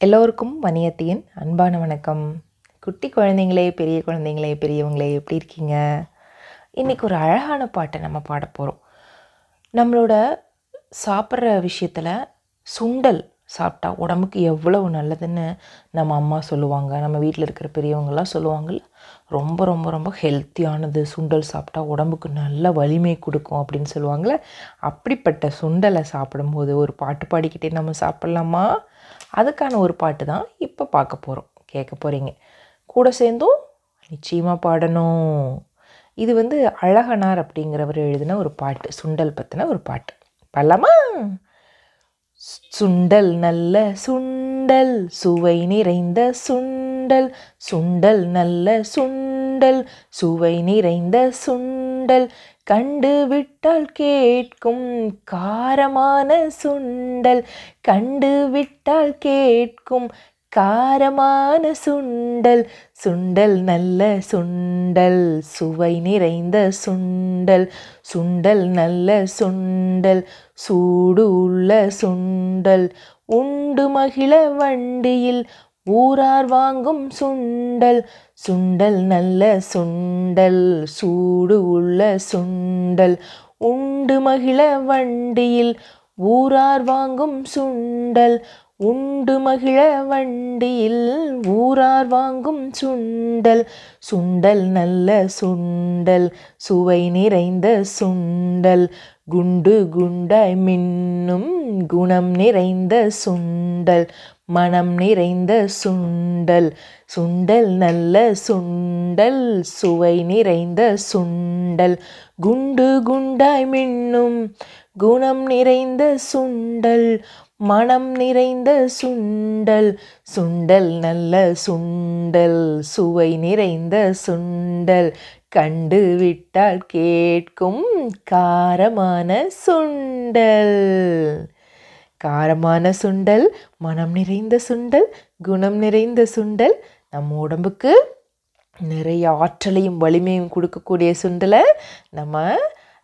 எல்லோருக்கும் வணியத்தியின் அன்பான வணக்கம். குட்டி குழந்தைங்களே பெரிய குழந்தைங்களே பெரியவங்களே எப்படி இருக்கீங்க? இன்றைக்கி ஒரு அழகான பாட்டை நம்ம பாட போகிறோம் நம்மளோட சாப்பிட்ற விஷயத்தில் சுண்டல் சாப்பிட்டா உடம்புக்கு எவ்வளவு நல்லதுன்னு நம்ம அம்மா சொல்லுவாங்க. நம்ம வீட்டில் இருக்கிற பெரியவங்கெல்லாம் சொல்லுவாங்கள்ல ரொம்ப ரொம்ப ரொம்ப ஹெல்த்தியானது சுண்டல் சாப்பிட்டா உடம்புக்கு நல்ல வலிமை கொடுக்கும் அப்படின்னு சொல்லுவாங்கள்ல அப்படிப்பட்ட சுண்டலை சாப்பிடும்போது ஒரு பாட்டு பாடிக்கிட்டே நம்ம சாப்பிட்லாமா? அதுக்கான ஒரு பாட்டு தான் இப்போ பார்க்க போகிறோம் கேட்க போகிறீங்க கூட சேர்ந்தும் நிச்சயமாக பாடணும். இது வந்து அழகனார் அப்படிங்கிறவர் எழுதின ஒரு பாட்டு சுண்டல் பற்றின ஒரு பாட்டு. பாடலாமா? சுண்டல் நல்ல சுண்டல் சுவை நிறைந்த சுண்டல். சுண்டல் நல்ல சுண்டல் சுவை நிறைந்த சுண்டல் கண்டு விட்டால் கேட்கும் காரமான சுண்டல். கண்டு விட்டால் கேட்கும் காரமான சுண்டல். சுண்டல் நல்ல சுண்டல் சுவை நிறைந்த சுண்டல். சுண்டல் நல்ல சுண்டல் சூடு உள்ள சுண்டல். உண்டு மகிழ வண்டியில் ஊரார் வாங்கும் சுண்டல் சுண்டல் நல்ல சுண்டல் சூடு உள்ள சுண்டல். உண்டு மகிழ வண்டியில் ஊரார் வாங்கும் சுண்டல் உண்டு மகிழ வண்டியில் ஊரார் வாங்கும் சுண்டல். சுண்டல் நல்ல சுண்டல் சுவை நிறைந்த சுண்டல். குண்டு குண்டாய் மின்னும் குணம் நிறைந்த சுண்டல். மனம் நிறைந்த சுண்டல். சுண்டல் நல்ல சுண்டல் சுவை நிறைந்த சுண்டல். குண்டு குண்டாய் மின்னும் குணம் நிறைந்த சுண்டல். மனம் நிறைந்த சுண்டல் சுண்டல் நல்ல சுண்டல். சுவை நிறைந்த சுண்டல். கண்டு விட்டால் கேட்கும் காரமான சுண்டல். காரமான சுண்டல் மனம் நிறைந்த சுண்டல் குணம் நிறைந்த சுண்டல் நம்ம உடம்புக்கு நிறைய ஆற்றலையும் வலிமையும் கொடுக்கக்கூடிய சுண்டலை நம்ம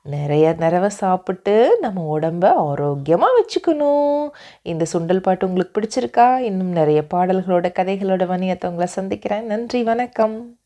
நிறைய தடவை சாப்பிட்டு நம்ம உடம்ப ஆரோக்கியமாக வச்சுக்கணும். இந்த சுண்டல் பாட்டு உங்களுக்கு பிடிச்சிருக்கா? இன்னும் நிறைய பாடல்களோட கதைகளோட வணியத்தை உங்களை சந்திக்கிறேன். நன்றி வணக்கம்.